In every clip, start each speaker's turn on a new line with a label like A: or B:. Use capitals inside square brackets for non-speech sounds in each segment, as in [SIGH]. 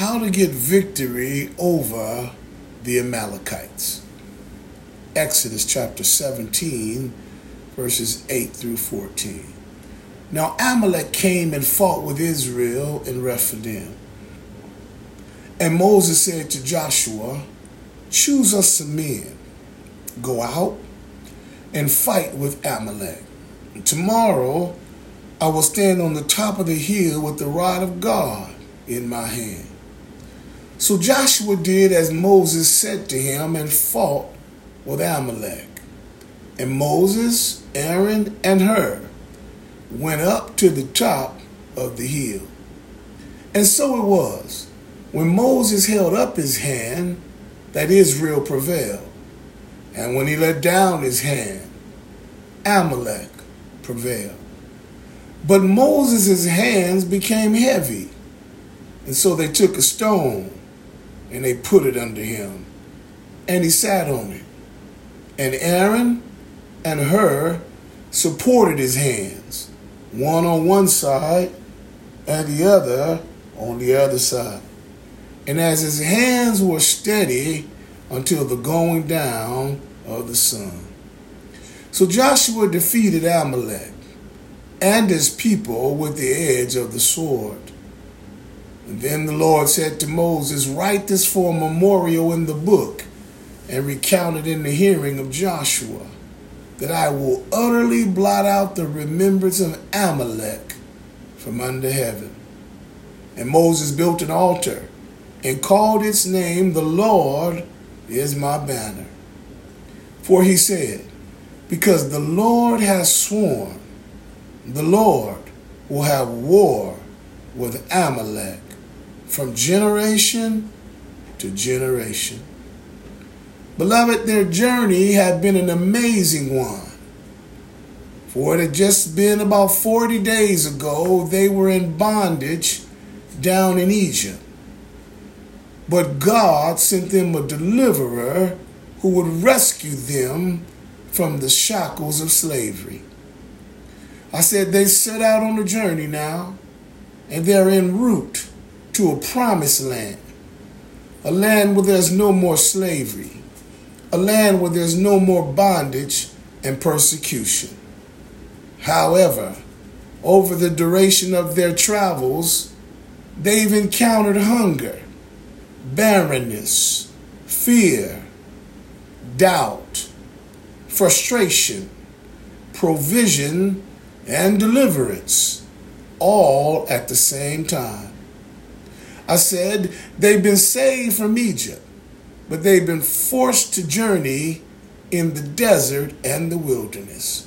A: how to get victory over the Amalekites. Exodus chapter 17, verses 8 through 14. Now Amalek came and fought with Israel in Rephidim. And Moses said to Joshua, Choose us some men, go out and fight with Amalek. Tomorrow I will stand on the top of the hill with the rod of God in my hand. So Joshua did as Moses said to him and fought with Amalek. And Moses, Aaron, and Hur went up to the top of the hill. And so it was, when Moses held up his hand, that Israel prevailed. And when he let down his hand, Amalek prevailed. But Moses' hands became heavy. And so they took a stone and they put it under him. And he sat on it. And Aaron and Hur supported his hands, one on one side and the other on the other side. And as his hands were steady until the going down of the sun. So Joshua defeated Amalek and his people with the edge of the sword. Then the Lord said to Moses, Write this for a memorial in the book and recount it in the hearing of Joshua, that I will utterly blot out the remembrance of Amalek from under heaven. And Moses built an altar and called its name, The Lord is my banner. For he said, Because the Lord has sworn, the Lord will have war with Amalek from generation to generation. Beloved, their journey had been an amazing one. For it had just been about 40 days ago they were in bondage down in Egypt. But God sent them a deliverer who would rescue them from the shackles of slavery. I said they set out on a journey now, and they're en route to a promised land, a land where there's no more slavery, a land where there's no more bondage and persecution. However, over the duration of their travels, they've encountered hunger, barrenness, fear, doubt, frustration, provision, and deliverance, all at the same time. I said they've been saved from Egypt, but they've been forced to journey in the desert and the wilderness.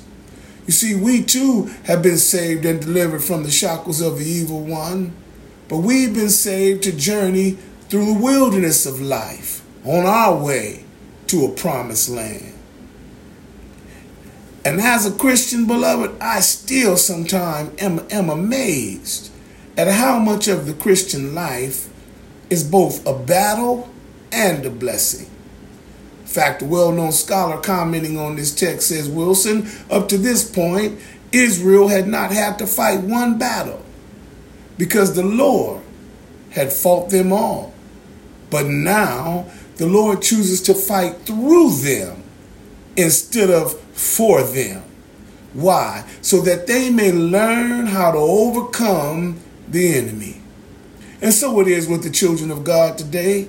A: You see, we too have been saved and delivered from the shackles of the evil one, but we've been saved to journey through the wilderness of life on our way to a promised land. And as a Christian, beloved, I still sometimes am, am amazed at how much of the Christian life is both a battle and a blessing. In fact, a well known scholar commenting on this text says Wilson, up to this point, Israel had not had to fight one battle because the Lord had fought them all. But now the Lord chooses to fight through them instead of for them. Why? So that they may learn how to overcome the enemy. And so it is with the children of God today.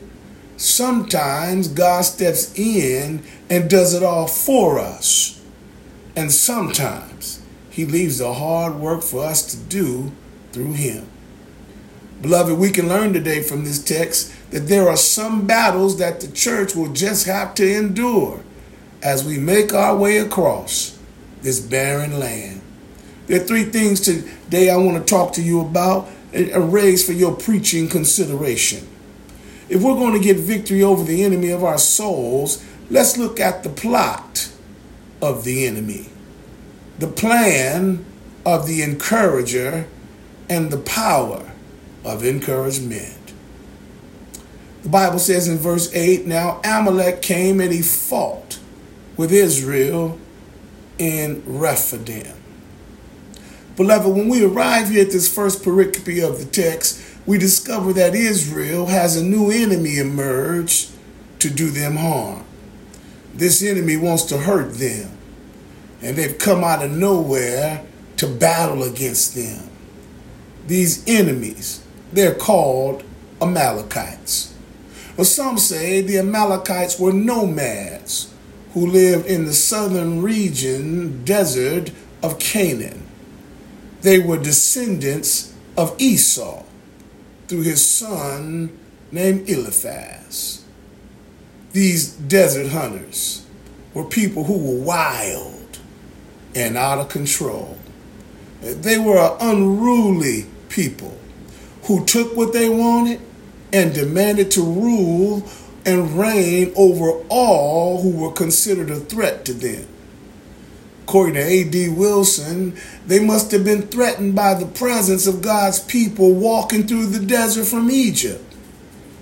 A: Sometimes God steps in and does it all for us. And sometimes he leaves the hard work for us to do through him. Beloved, we can learn today from this text that there are some battles that the church will just have to endure as we make our way across this barren land. There are three things today I want to talk to you about and raise for your preaching consideration. If we're going to get victory over the enemy of our souls, let's look at the plot of the enemy, the plan of the encourager, and the power of encouragement. The Bible says in verse 8 Now Amalek came and he fought with Israel in Rephidim. Beloved, when we arrive here at this first pericope of the text, we discover that Israel has a new enemy emerged to do them harm. This enemy wants to hurt them, and they've come out of nowhere to battle against them. These enemies, they're called Amalekites. Well, some say the Amalekites were nomads who lived in the southern region desert of Canaan. They were descendants of Esau through his son named Eliphaz. These desert hunters were people who were wild and out of control. They were an unruly people who took what they wanted and demanded to rule and reign over all who were considered a threat to them. According to A.D. Wilson, they must have been threatened by the presence of God's people walking through the desert from Egypt.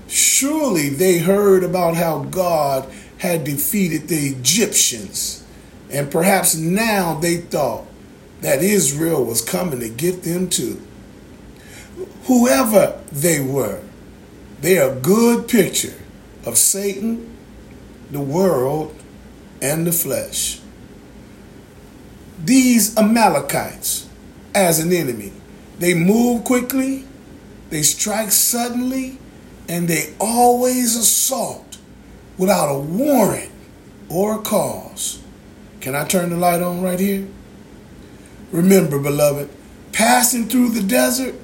A: Surely they heard about how God had defeated the Egyptians, and perhaps now they thought that Israel was coming to get them too. Whoever they were, they are a good picture of Satan, the world, and the flesh. These Amalekites, as an enemy, they move quickly, they strike suddenly, and they always assault without a warrant or a cause. Can I turn the light on right here? Remember, beloved, passing through the desert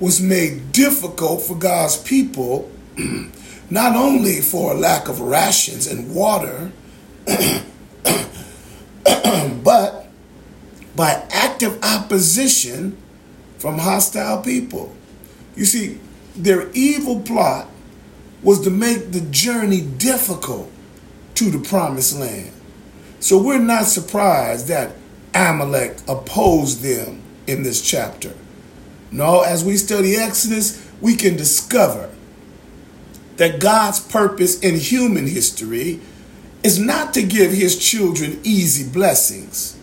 A: was made difficult for God's people [CLEARS THROAT] not only for a lack of rations and water, [CLEARS THROAT] but by active opposition from hostile people. You see, their evil plot was to make the journey difficult to the promised land. So we're not surprised that Amalek opposed them in this chapter. No, as we study Exodus, we can discover that God's purpose in human history is not to give his children easy blessings,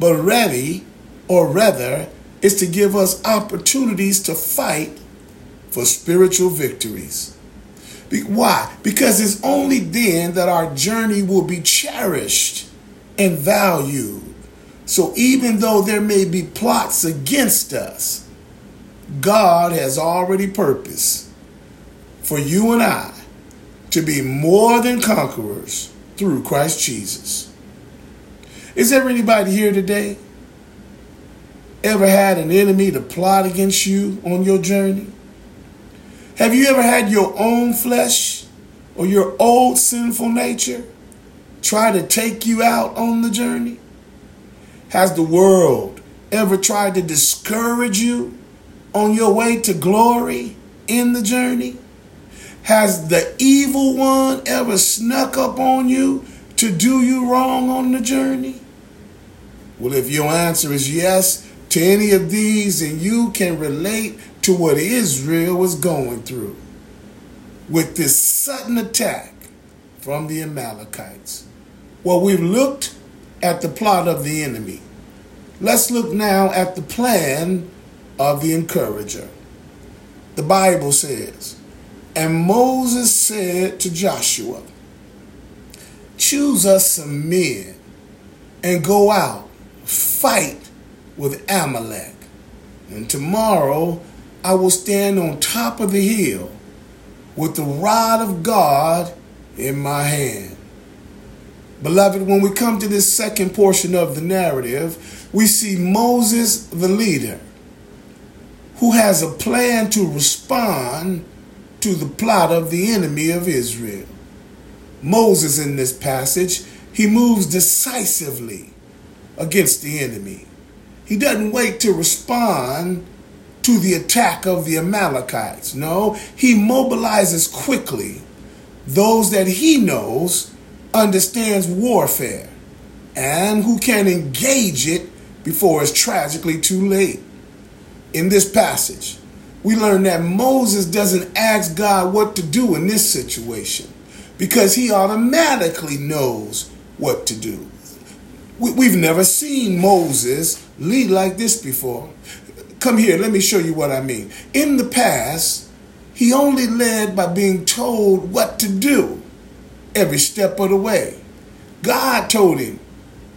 A: but ready, or rather, is to give us opportunities to fight for spiritual victories. Why? Because it's only then that our journey will be cherished and valued. So even though there may be plots against us, God has already purposed for you and I to be more than conquerors through Christ Jesus. Is there anybody here today ever had an enemy to plot against you on your journey? Have you ever had your own flesh or your old sinful nature try to take you out on the journey? Has the world ever tried to discourage you on your way to glory in the journey? Has the evil one ever snuck up on you to do you wrong on the journey? Well, if your answer is yes to any of these, and you can relate to what Israel was going through with this sudden attack from the Amalekites. Well, we've looked at the plot of the enemy. Let's look now at the plan of the encourager. The Bible says, and Moses said to Joshua, Choose us some men and go out, fight with Amalek. And tomorrow I will stand on top of the hill with the rod of God in my hand. Beloved, when we come to this second portion of the narrative, we see Moses, the leader, who has a plan to respond to the plot of the enemy of Israel. Moses, in this passage, he moves decisively against the enemy. He doesn't wait to respond to the attack of the Amalekites. No, he mobilizes quickly those that he knows understands warfare and who can engage it before it's tragically too late. In this passage, we learn that Moses doesn't ask God what to do in this situation because he automatically knows what to do. We, have never seen Moses lead like this before. come here, let me show you what I mean. In the past, he only led by being told what to do every step of the way. God told him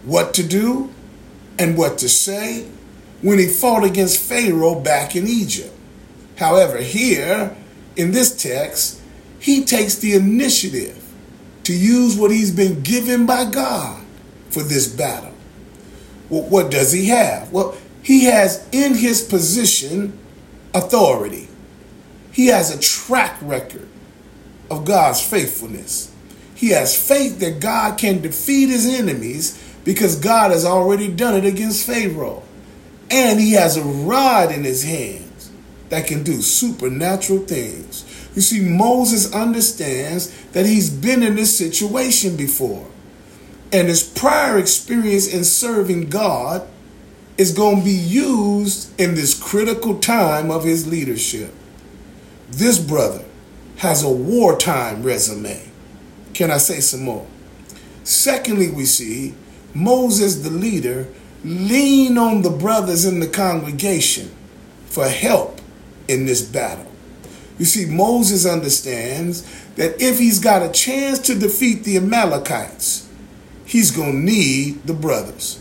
A: what to do and what to say when he fought against Pharaoh back in Egypt. However, here in this text, he takes the initiative to use what he's been given by God for this battle. Well, what does he have? Well, he has in his position authority. He has a track record of God's faithfulness. He has faith that God can defeat his enemies because God has already done it against Pharaoh. And he has a rod in his hands that can do supernatural things. You see, Moses understands that he's been in this situation before. And his prior experience in serving God is going to be used in this critical time of his leadership. This brother has a wartime resume. Can I say some more? Secondly, we see Moses, the leader, lean on the brothers in the congregation for help in this battle. You see, Moses understands that if he's got a chance to defeat the Amalekites, he's going to need the brothers.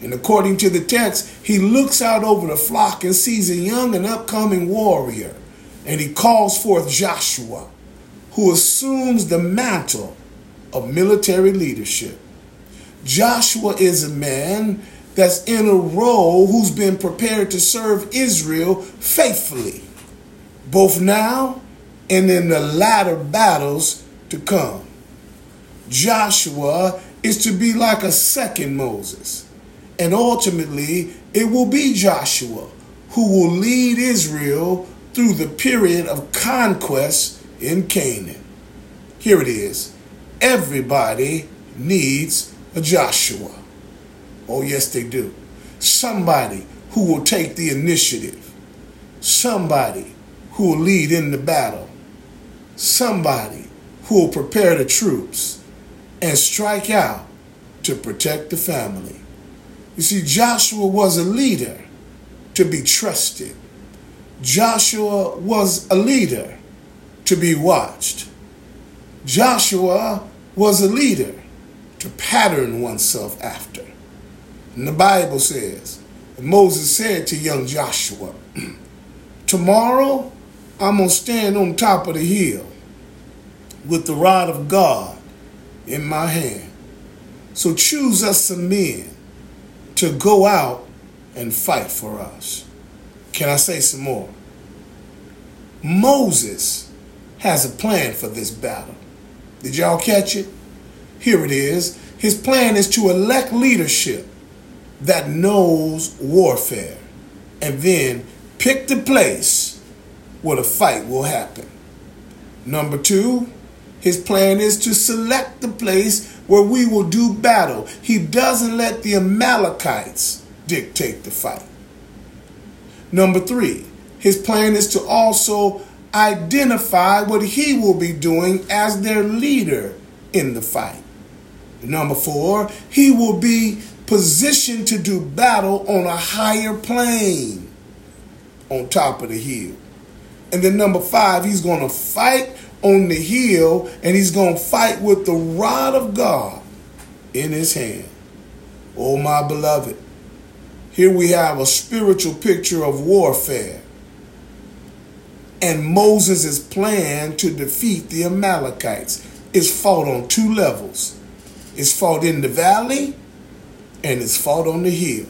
A: And according to the text, he looks out over the flock and sees a young and upcoming warrior, and he calls forth Joshua, who assumes the mantle of military leadership. Joshua is a man that's in a role who's been prepared to serve Israel faithfully, both now and in the latter battles to come. Joshua is to be like a second Moses, and ultimately it will be Joshua who will lead Israel through the period of conquest in Canaan. Here it is. Everybody needs a Joshua. Oh, yes, they do. Somebody who will take the initiative. Somebody who will lead in the battle. Somebody who will prepare the troops and strike out to protect the family. You see, Joshua was a leader to be trusted. Joshua was a leader to be watched. Joshua was a leader to pattern oneself after. And the Bible says, Moses said to young Joshua, [CLEARS THROAT] Tomorrow I'm going to stand on top of the hill with the rod of God in my hand. So choose us some men to go out and fight for us. Can I say some more? Moses has a plan for this battle. Did y'all catch it? Here it is. His plan is to elect leadership that knows warfare and then pick the place where the fight will happen. Number two, his plan is to select the place where we will do battle. He doesn't let the Amalekites dictate the fight. Number three, his plan is to also identify what he will be doing as their leader in the fight. Number four, he will be positioned to do battle on a higher plane on top of the hill. And then number five, he's going to fight on the hill and he's going to fight with the rod of God in his hand. Oh, my beloved. Here we have a spiritual picture of warfare and Moses' plan to defeat the Amalekites is fought on two levels. It's fought in the valley and it's fought on the hill.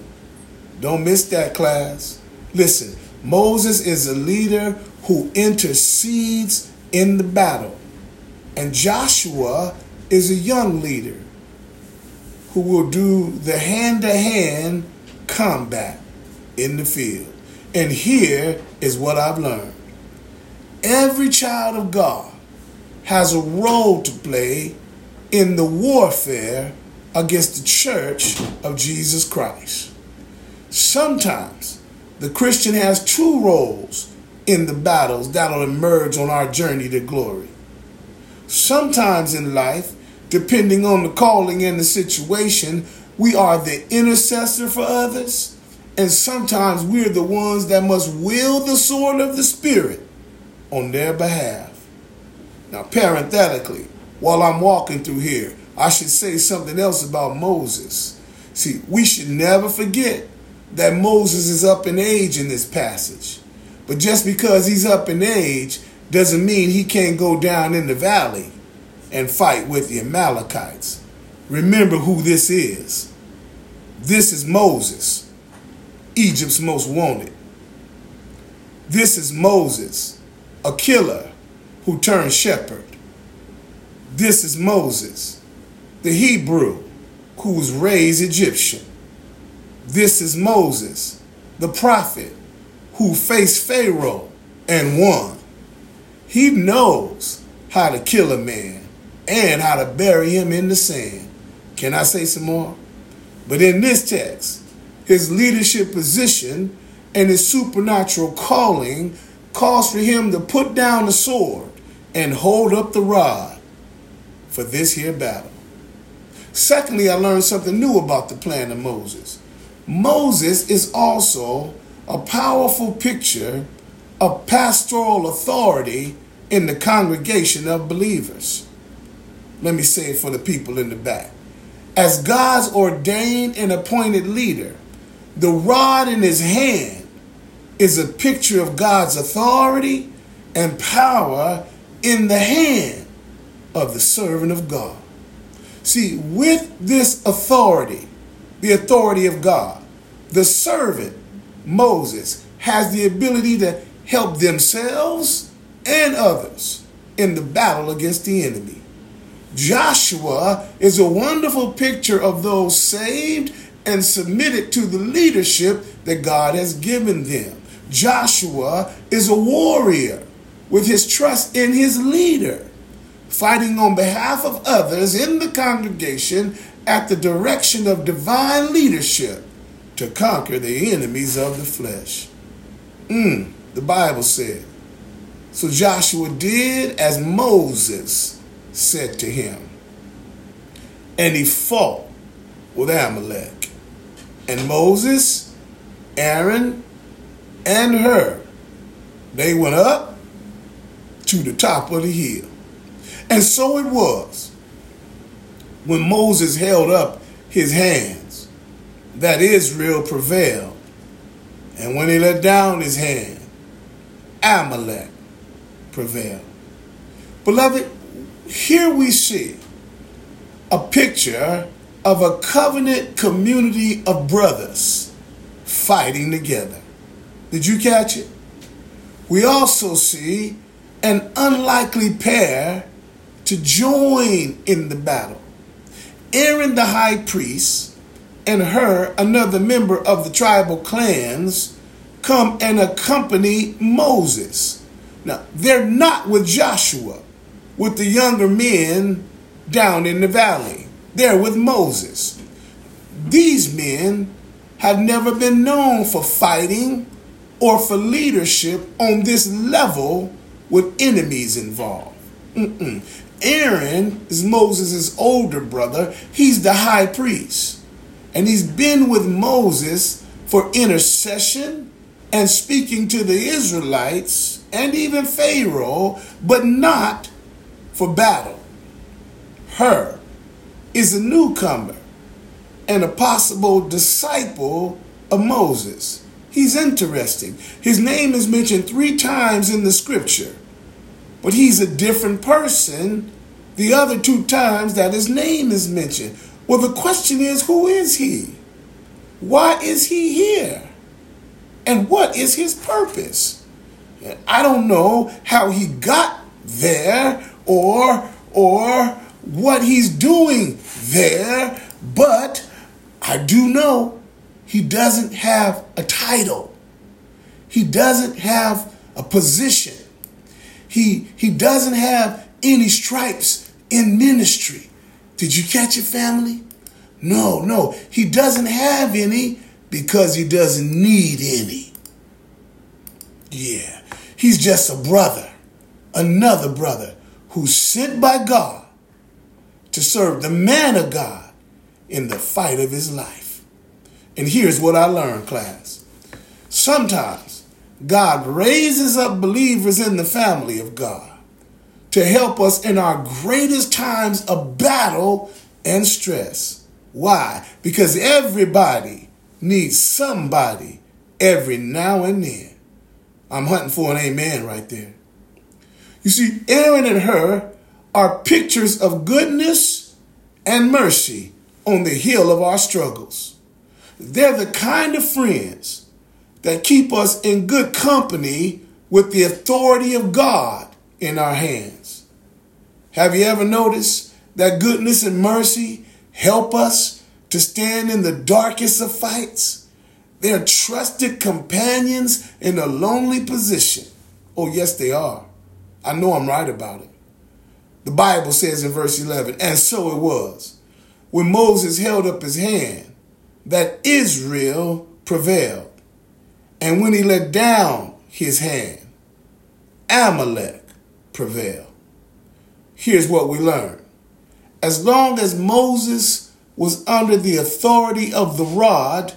A: Don't miss that class. Listen, Moses is a leader who intercedes in the battle. And Joshua is a young leader who will do the hand to hand combat in the field. And here is what I've learned Every child of God has a role to play in the warfare against the church of Jesus Christ. Sometimes the Christian has two roles in the battles that'll emerge on our journey to glory. Sometimes in life, depending on the calling and the situation, we are the intercessor for others And sometimes we're the ones that must wield the sword of the Spirit on their behalf. Now, parenthetically, while I'm walking through here, I should say something else about Moses. See, we should never forget that Moses is up in age in this passage. But just because he's up in age doesn't mean he can't go down in the valley and fight with the Amalekites. Remember who this is. This is Moses, Egypt's most wanted. This is Moses, a killer who turned shepherd. This is Moses, the Hebrew who was raised Egyptian. This is Moses, the prophet who faced Pharaoh and won. He knows how to kill a man and how to bury him in the sand. Can I say some more? But in this text, his leadership position and his supernatural calling calls for him to put down the sword and hold up the rod for this here battle. Secondly, I learned something new about the plan of Moses. Moses is also a powerful picture of pastoral authority in the congregation of believers. Let me say it for the people in the back. As God's ordained and appointed leader, the rod in his hand is a picture of God's authority and power in the hand of the servant of God. See, with this authority, the authority of God, the servant, Moses, has the ability to help themselves and others in the battle against the enemy. Joshua is a wonderful picture of those saved and submitted to the leadership that God has given them. Joshua is a warrior with his trust in his leader, fighting on behalf of others in the congregation at the direction of divine leadership to conquer the enemies of the flesh. Mm, the Bible said. So Joshua did as Moses said to him, and he fought with Amalek. And Moses, Aaron, and Hur, they went up to the top of the hill. And so it was when Moses held up his hands that Israel prevailed. And when he let down his hand, Amalek prevailed. Beloved, here we see a picture of a covenant community of brothers fighting together. Did you catch it? We also see an unlikely pair to join in the battle. Aaron the high priest and Hur, another member of the tribal clans, come and accompany Moses. Now, they're not with Joshua, with the younger men down in the valley. They're with Moses. These men have never been known for fighting or for leadership on this level with enemies involved. Mm-mm. Aaron is Moses' older brother. He's the high priest. And he's been with Moses for intercession and speaking to the Israelites and even Pharaoh, but not for battle. Hur is a newcomer and a possible disciple of Moses. He's interesting. His name is mentioned three times in the scripture but he's a different person the other two times that his name is mentioned. Well, the question is who is he? Why is he here? And what is his purpose? I don't know how he got there or or what he's doing there, but I do know he doesn't have a title. He doesn't have a position. He he doesn't have any stripes in ministry. Did you catch it, family? No, no. He doesn't have any because he doesn't need any. Yeah. He's just a brother, another brother who's sent by God to serve the man of God in the fight of his life. And here's what I learned, class. Sometimes God raises up believers in the family of God to help us in our greatest times of battle and stress. Why? Because everybody needs somebody every now and then. I'm hunting for an amen right there. You see, Aaron and Hur are pictures of goodness and mercy on the hill of our struggles. They're the kind of friends that keep us in good company with the authority of God in our hands. Have you ever noticed that goodness and mercy help us to stand in the darkest of fights? They're trusted companions in a lonely position. Oh, yes, they are. I know I'm right about it. The Bible says in verse 11, and so it was when Moses held up his hand that Israel prevailed. And when he let down his hand, Amalek prevailed. Here's what we learn. As long as Moses was under the authority of the rod,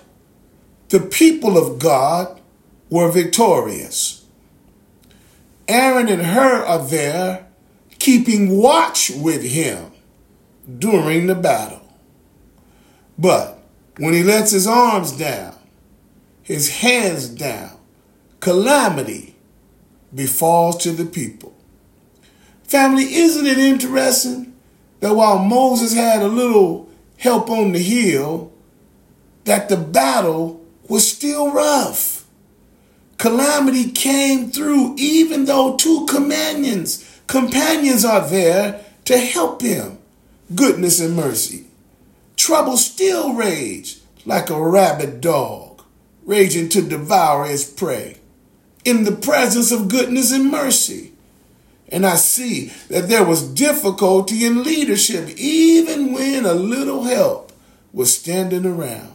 A: the people of God were victorious. Aaron and Hur are there keeping watch with him during the battle. But when he lets his arms down, his hands down, calamity befalls to the people. Family, isn't it interesting that while Moses had a little help on the hill, that the battle was still rough? Calamity came through even though two companions, companions are there to help him. Goodness and mercy. Trouble still raged like a rabid dog, raging to devour his prey. In the presence of goodness and mercy. And I see that there was difficulty in leadership, even when a little help was standing around.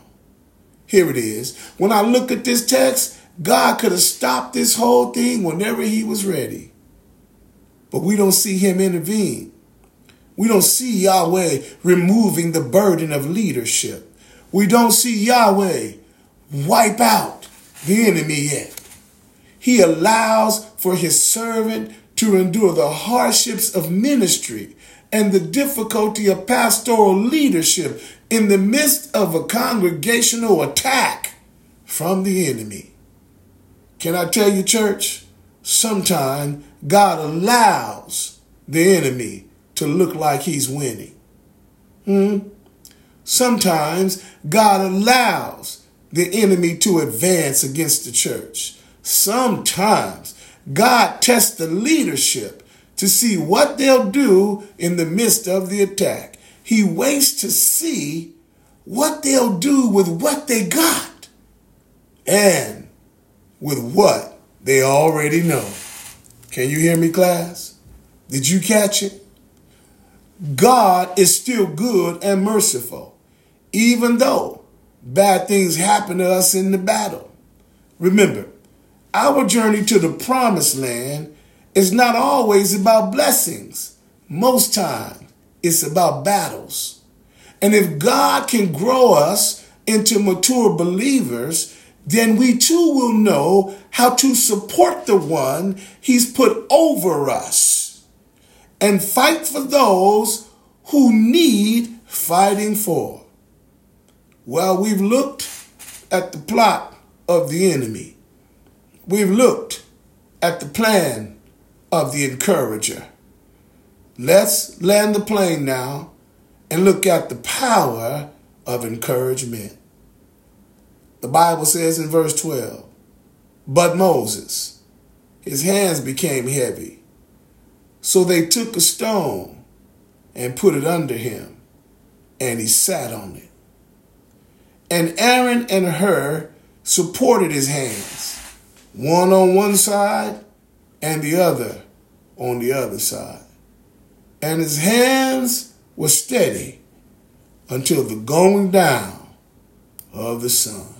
A: Here it is. When I look at this text, God could have stopped this whole thing whenever he was ready. But we don't see him intervene. We don't see Yahweh removing the burden of leadership. We don't see Yahweh wipe out the enemy yet. He allows for his servant to endure the hardships of ministry and the difficulty of pastoral leadership in the midst of a congregational attack from the enemy. Can I tell you, church? Sometimes God allows the enemy to look like he's winning. Hmm? Sometimes God allows the enemy to advance against the church. Sometimes God tests the leadership to see what they'll do in the midst of the attack. He waits to see what they'll do with what they got and with what they already know. Can you hear me, class? Did you catch it? God is still good and merciful, even though bad things happen to us in the battle. Remember, our journey to the promised land is not always about blessings. Most times, it's about battles. And if God can grow us into mature believers, then we too will know how to support the one he's put over us and fight for those who need fighting for. Well, we've looked at the plot of the enemy. We've looked at the plan of the encourager. Let's land the plane now and look at the power of encouragement. The Bible says in verse 12, But Moses, his hands became heavy so they took a stone and put it under him, and he sat on it. And Aaron and Hur supported his hands, one on one side and the other on the other side. And his hands were steady until the going down of the sun.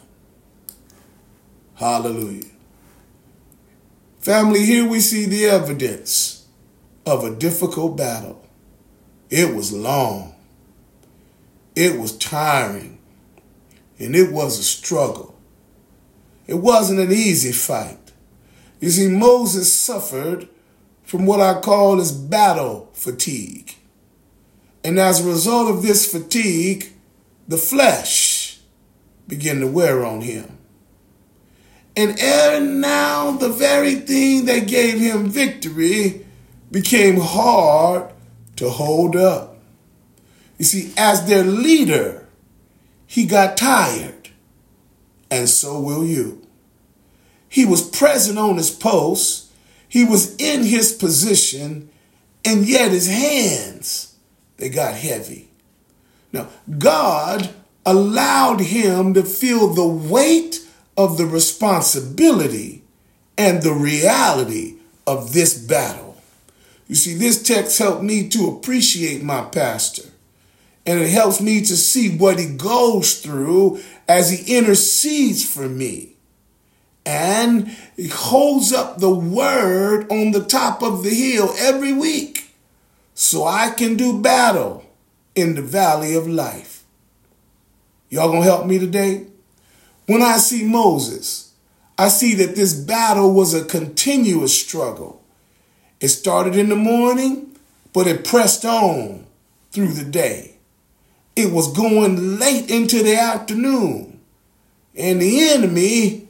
A: Hallelujah. Family, here we see the evidence of a difficult battle. It was long. It was tiring. and it was a struggle. It wasn't an easy fight. You see, Moses suffered from what I call as battle fatigue. And as a result of this fatigue, the flesh began to wear on him. And now the very thing that gave him victory became hard to hold up. You see, as their leader, he got tired, and so will you. He was present on his post, he was in his position, and yet his hands, they got heavy. Now, God allowed him to feel the weight of the responsibility and the reality of this battle. You see, this text helped me to appreciate my pastor. And it helps me to see what he goes through as he intercedes for me. And holds up the word on the top of the hill every week so I can do battle in the valley of life. Y'all gonna help me today? When I see Moses, I see that this battle was a continuous struggle. It started in the morning, but it pressed on through the day. It was going late into the afternoon, and the enemy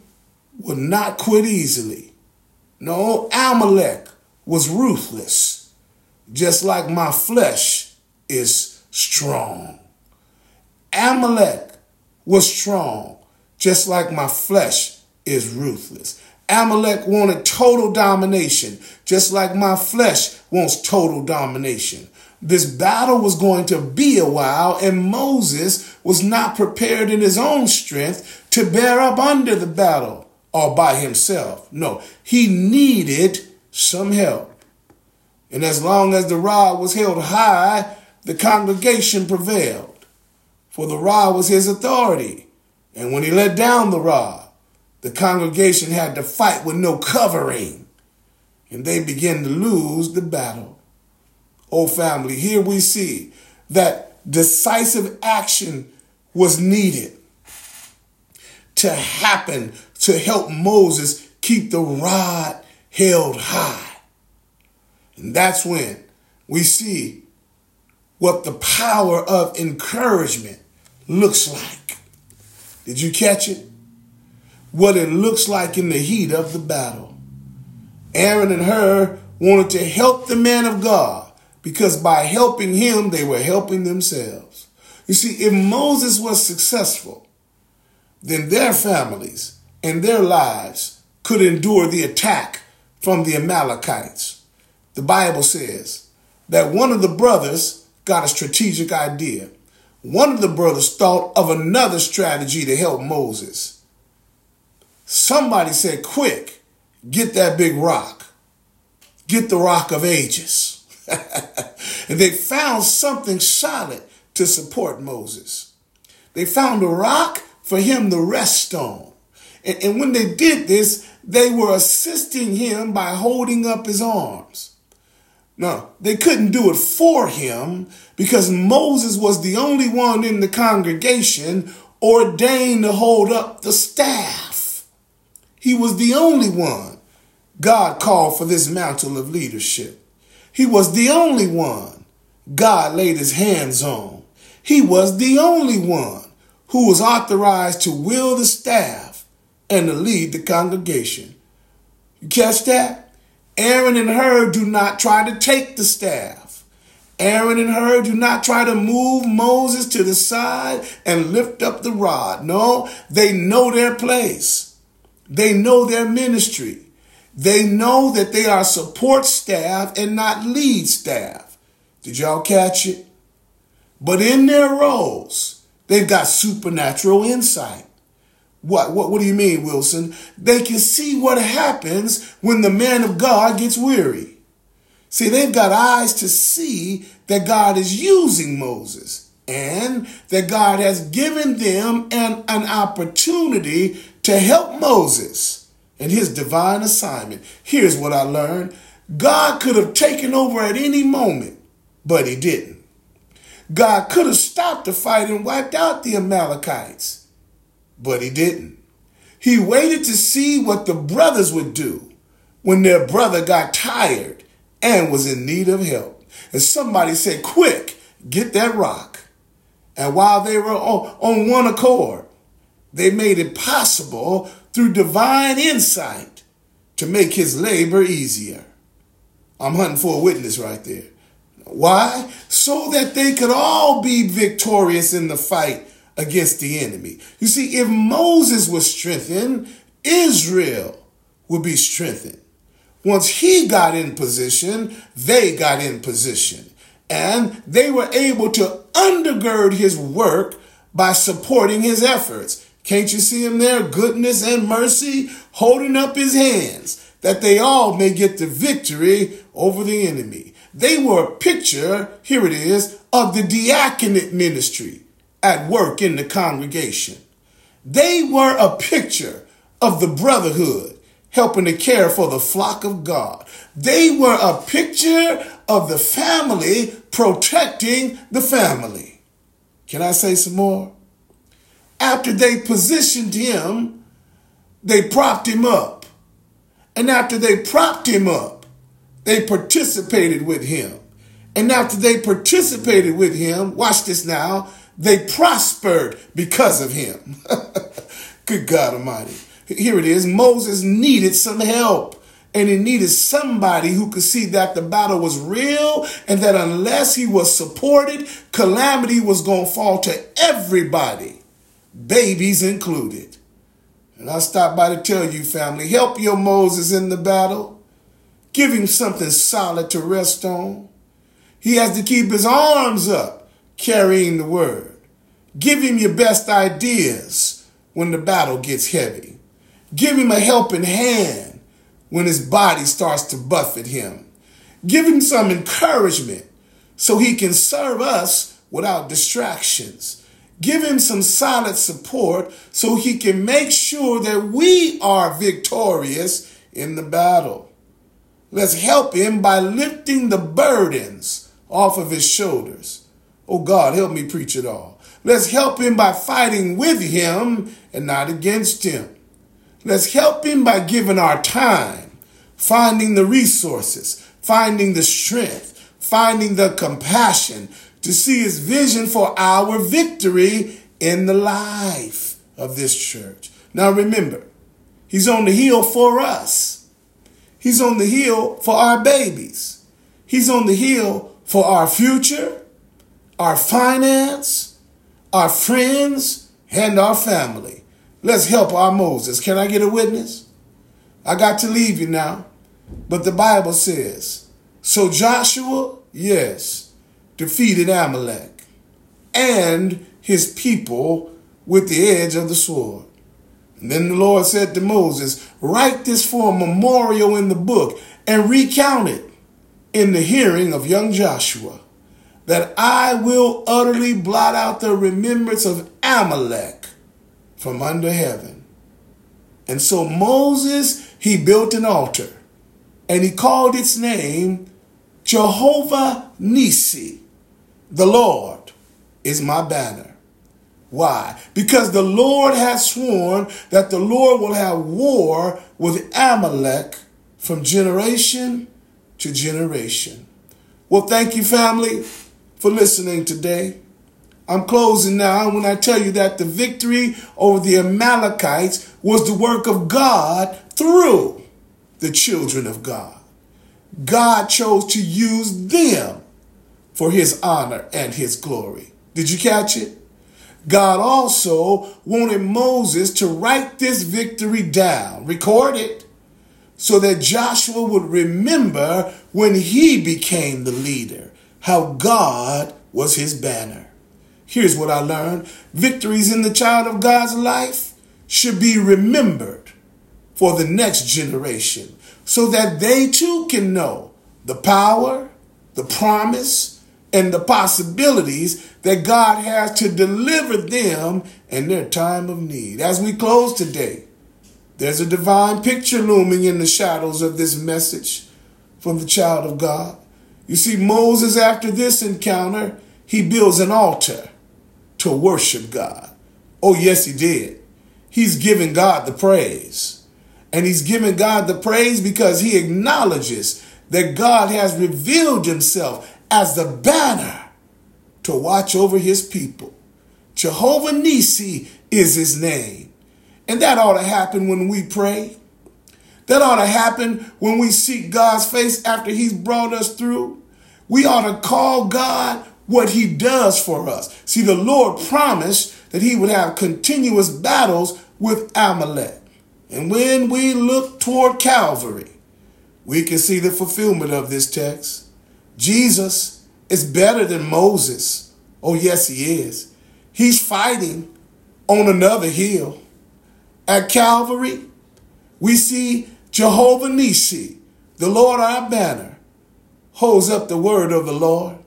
A: would not quit easily. No, Amalek was ruthless, just like my flesh is strong. Amalek was strong, just like my flesh is ruthless. Amalek wanted total domination, just like my flesh wants total domination. This battle was going to be a while, and Moses was not prepared in his own strength to bear up under the battle all by himself. No, he needed some help. And as long as the rod was held high, the congregation prevailed, for the rod was his authority. And when he let down the rod, the congregation had to fight with no covering, and they began to lose the battle. Oh, family, here we see that decisive action was needed to happen to help Moses keep the rod held high. And that's when we see what the power of encouragement looks like. Did you catch it? What it looks like in the heat of the battle. Aaron and Hur wanted to help the man of God because by helping him, they were helping themselves. You see, if Moses was successful, then their families and their lives could endure the attack from the Amalekites. The Bible says that one of the brothers got a strategic idea. One of the brothers thought of another strategy to help Moses. Somebody said, Quick, get that big rock. Get the rock of ages. [LAUGHS] and they found something solid to support Moses. They found a rock for him to rest on. And, and when they did this, they were assisting him by holding up his arms. Now, they couldn't do it for him because Moses was the only one in the congregation ordained to hold up the staff. He was the only one God called for this mantle of leadership. He was the only one God laid his hands on. He was the only one who was authorized to wield the staff and to lead the congregation. You catch that? Aaron and Hur do not try to take the staff. Aaron and Hur do not try to move Moses to the side and lift up the rod. No, they know their place. They know their ministry. They know that they are support staff and not lead staff. Did y'all catch it? But in their roles, they've got supernatural insight. What, what, what do you mean, Wilson? They can see what happens when the man of God gets weary. See, they've got eyes to see that God is using Moses and that God has given them an, an opportunity to help Moses and his divine assignment. Here's what I learned God could have taken over at any moment, but he didn't. God could have stopped the fight and wiped out the Amalekites, but he didn't. He waited to see what the brothers would do when their brother got tired and was in need of help. And somebody said, Quick, get that rock. And while they were on, on one accord, they made it possible through divine insight to make his labor easier. I'm hunting for a witness right there. Why? So that they could all be victorious in the fight against the enemy. You see, if Moses was strengthened, Israel would be strengthened. Once he got in position, they got in position. And they were able to undergird his work by supporting his efforts. Can't you see him there? Goodness and mercy holding up his hands that they all may get the victory over the enemy. They were a picture, here it is, of the diaconate ministry at work in the congregation. They were a picture of the brotherhood helping to care for the flock of God. They were a picture of the family protecting the family. Can I say some more? After they positioned him, they propped him up. And after they propped him up, they participated with him. And after they participated with him, watch this now, they prospered because of him. [LAUGHS] Good God Almighty. Here it is. Moses needed some help. And he needed somebody who could see that the battle was real and that unless he was supported, calamity was going to fall to everybody, babies included. And I stop by to tell you, family, help your Moses in the battle. Give him something solid to rest on. He has to keep his arms up carrying the word. Give him your best ideas when the battle gets heavy. Give him a helping hand when his body starts to buffet him. Give him some encouragement so he can serve us without distractions. Give him some solid support so he can make sure that we are victorious in the battle. Let's help him by lifting the burdens off of his shoulders. Oh God, help me preach it all. Let's help him by fighting with him and not against him. Let's help him by giving our time, finding the resources, finding the strength, finding the compassion to see his vision for our victory in the life of this church. Now remember, he's on the hill for us. He's on the hill for our babies. He's on the hill for our future, our finance, our friends, and our family. Let's help our Moses. Can I get a witness? I got to leave you now. But the Bible says, so Joshua, yes, defeated Amalek and his people with the edge of the sword. And then the Lord said to Moses, Write this for a memorial in the book and recount it in the hearing of young Joshua that I will utterly blot out the remembrance of Amalek from under heaven. And so Moses, he built an altar and he called its name Jehovah Nisi. The Lord is my banner. Why? Because the Lord has sworn that the Lord will have war with Amalek from generation to generation. Well, thank you, family for listening today. I'm closing now when I tell you that the victory over the Amalekites was the work of God through the children of God. God chose to use them for his honor and his glory. Did you catch it? God also wanted Moses to write this victory down, record it, so that Joshua would remember when he became the leader how God was his banner. Here's what I learned victories in the child of God's life should be remembered for the next generation so that they too can know the power, the promise, and the possibilities that God has to deliver them in their time of need. As we close today, there's a divine picture looming in the shadows of this message from the child of God. You see, Moses, after this encounter, he builds an altar to worship God. Oh, yes, he did. he's giving God the praise. And he's giving God the praise because he acknowledges that God has revealed himself as the banner to watch over his people. Jehovah Nisi is his name. And that ought to happen when we pray. That ought to happen when we seek God's face after he's brought us through. We ought to call God what he does for us. See, the Lord promised that he would have continuous battles with Amalek. And when we look toward Calvary, we can see the fulfillment of this text. Jesus is better than Moses. Oh, yes, he is. He's fighting on another hill. At Calvary, we see Jehovah Nisi, the Lord our banner, holds up the word of the Lord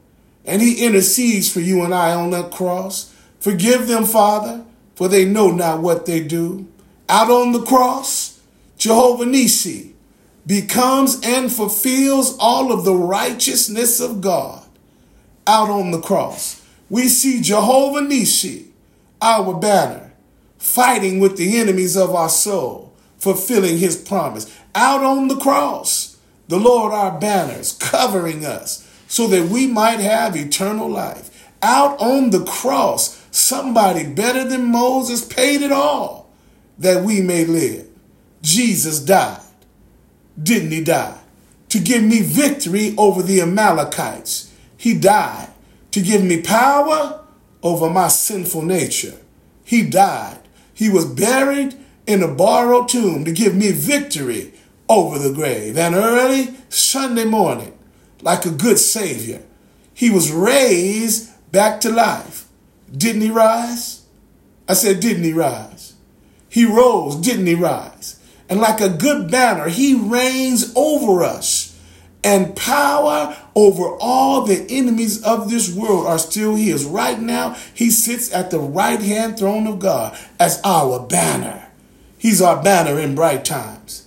A: and he intercedes for you and I on that cross. Forgive them, Father, for they know not what they do. Out on the cross, Jehovah Nisi becomes and fulfills all of the righteousness of God. Out on the cross, we see Jehovah Nisi, our banner, fighting with the enemies of our soul, fulfilling his promise. Out on the cross, the Lord our banners covering us so that we might have eternal life. Out on the cross, somebody better than Moses paid it all that we may live. Jesus died. Didn't he die? To give me victory over the Amalekites. He died to give me power over my sinful nature. He died. He was buried in a borrowed tomb to give me victory over the grave. And early Sunday morning, like a good Savior. He was raised back to life. Didn't he rise? I said, didn't he rise? He rose, didn't he rise? And like a good banner, he reigns over us. And power over all the enemies of this world are still his. Right now, he sits at the right hand throne of God as our banner. He's our banner in bright times.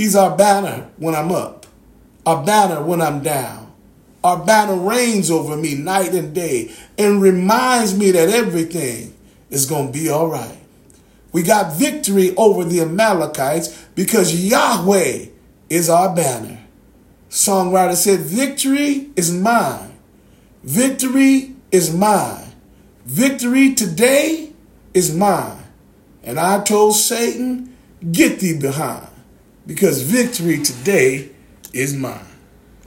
A: He's our banner when I'm up our banner when I'm down. Our banner reigns over me night and day and reminds me that everything is going to be all right. We got victory over the Amalekites because Yahweh is our banner. Songwriter said, Victory is mine. Victory is mine. Victory today is mine. And I told Satan, Get thee behind because victory today is mine.